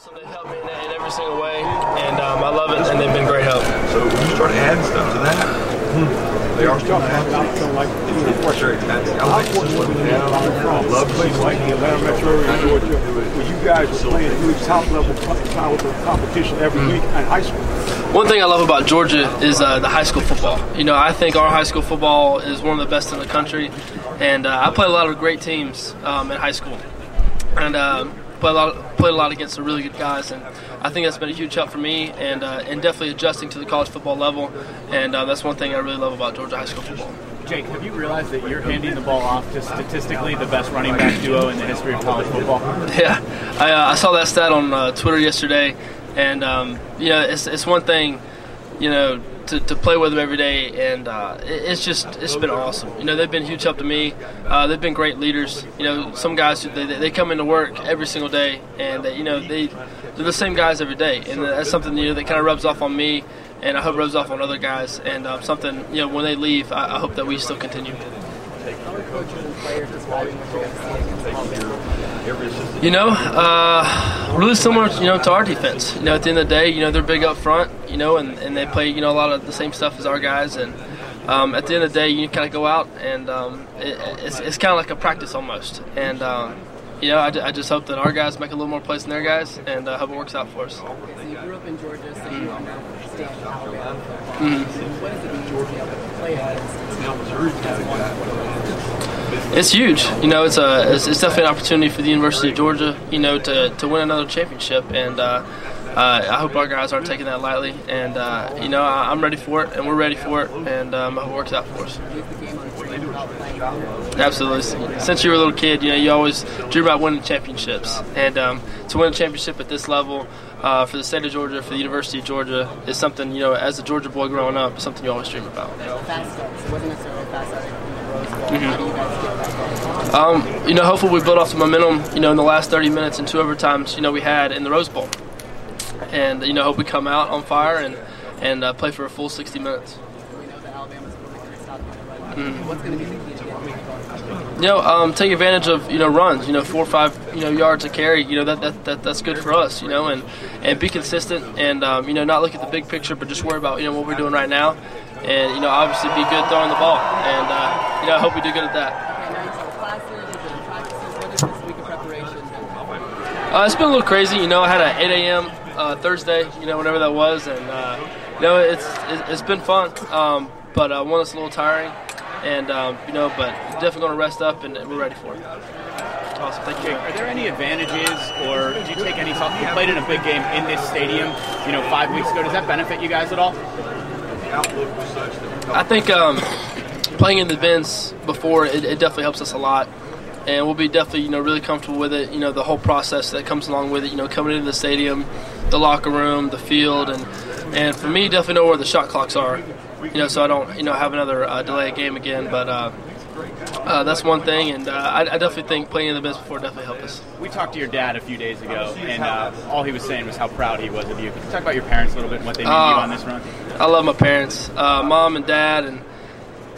So they help me in, in every single way, and um, I love it, and they've been great help. So when you start adding stuff to that, they are still happy. For sure, that's, I like this one. I love place like the Atlanta Metro area, Georgia, where you guys are playing really top level competition every week in high school. One thing I love about Georgia is uh, the high school football. You know, I think our high school football is one of the best in the country, and uh, I play a lot of great teams um, in high school, and um, play a lot, played a lot against some really good guys, and I think that's been a huge help for me, and uh, and definitely adjusting to the college football level, and uh, that's one thing I really love about Georgia high school football. Jake, have you realized that you're handing the ball off to statistically the best running back duo in the history of college football? Yeah, I, uh, I saw that stat on uh, Twitter yesterday, and um, you know, it's, it's one thing, you know, to, to play with them every day, and uh, it, it's just it's been awesome. You know, they've been huge help to me. Uh, they've been great leaders. You know, some guys they, they come into work every single day, and they, you know they they're the same guys every day, and that's something you know that kind of rubs off on me, and I hope rubs off on other guys, and um, something you know when they leave, I, I hope that we still continue. You know, uh, really similar, you know, to our defense. You know, at the end of the day, you know, they're big up front, you know, and, and they play, you know, a lot of the same stuff as our guys. And um, at the end of the day, you kind of go out and um, it, it's, it's kind of like a practice almost. And, um, you know, I, I, just hope that our guys make a little more plays than their guys and uh, hope it works out for us. So you grew up in Georgia, so you understand. Mm-hmm. It's huge. You know, it's a it's, it's, definitely an opportunity for the University of Georgia. You know, to, to win another championship, and uh, uh, I hope our guys aren't taking that lightly. And uh, you know, I, am ready for it, and we're ready for it, and um, it works out for us. Absolutely. Since you were a little kid, you know, you always dream about winning championships, and um, to win a championship at this level. Uh, for the state of Georgia, for the University of Georgia, is something you know. As a Georgia boy growing up, something you always dream about. Mm-hmm. Um, you know, hopefully we build off the momentum, you know, in the last 30 minutes and two overtimes, you know, we had in the Rose Bowl. And, you know, hope we come out on fire and, and uh, play for a full 60 minutes. Mm-hmm. What's? You know, um, take advantage of you know runs. You know, four or five you know yards a carry. You know that, that, that that's good for us. You know, and and be consistent and um, you know not look at the big picture, but just worry about you know what we're doing right now, and you know obviously be good throwing the ball. And uh, you know I hope we do good at that. Uh, it's been a little crazy. You know, I had an 8 a.m. Uh, Thursday. You know, whenever that was, and uh, you know it's it's been fun. Um, but uh, one, it's a little tiring and um, you know, but definitely going to rest up, and we're ready for it. Awesome, thank you. Are there any advantages, or do you take any? You played in a big game in this stadium, you know, five weeks ago. Does that benefit you guys at all? I think um, playing in the Benz before it, it definitely helps us a lot and we'll be definitely you know really comfortable with it. You know the whole process that comes along with it. You know coming into the stadium, the locker room, the field, and and for me definitely know where the shot clocks are. You know so I don't you know have another uh, delay game again. But uh, uh, that's one thing, and uh, I, I, definitely think playing in the Benz before definitely helped us. We talked to your dad a few days ago, and uh, all he was saying was how proud he was of you. Can you talk about your parents a little bit and what they mean to you on this run? I love my parents, uh, mom and dad, and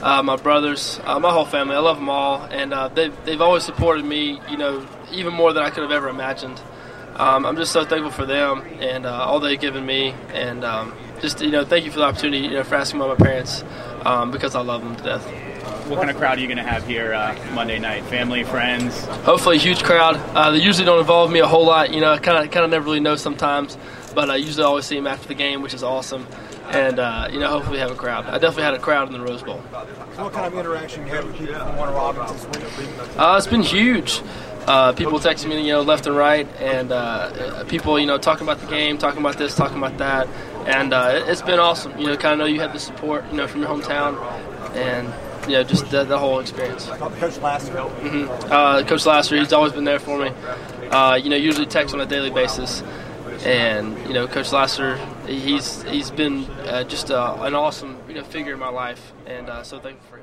uh, my brothers, uh, my whole family. I love them all, and uh, they've, they've always supported me, you know, even more than I could have ever imagined. Um, I'm just so thankful for them and uh, all they've given me, and um, just you know, thank you for the opportunity, you know, for asking about my parents um, because I love them to death. What kind of crowd are you going to have here uh, Monday night? Family, friends? Hopefully, a huge crowd. Uh, they usually don't involve me a whole lot. You know, I kind of kind of never really know sometimes, but I usually always see them after the game, which is awesome and uh, you know, hopefully we have a crowd. I definitely had a crowd in the Rose Bowl. What kind of interaction you had with people from Warner Robins this week? Uh, it's been huge. Uh, people texting me, you know, left and right, and uh, people, you know, talking about the game, talking about this, talking about that, and uh, it's been awesome. You know, kind of know you had the support, you know, from your hometown, and you know, just the, the whole experience. Coach Lassiter. Mm-hmm. Uh, Coach Lassiter, he's always been there for me. Uh, you know, usually text on a daily basis and you know coach Lassiter he's he's been uh, just uh, an awesome you know figure in my life and uh, so thankful for him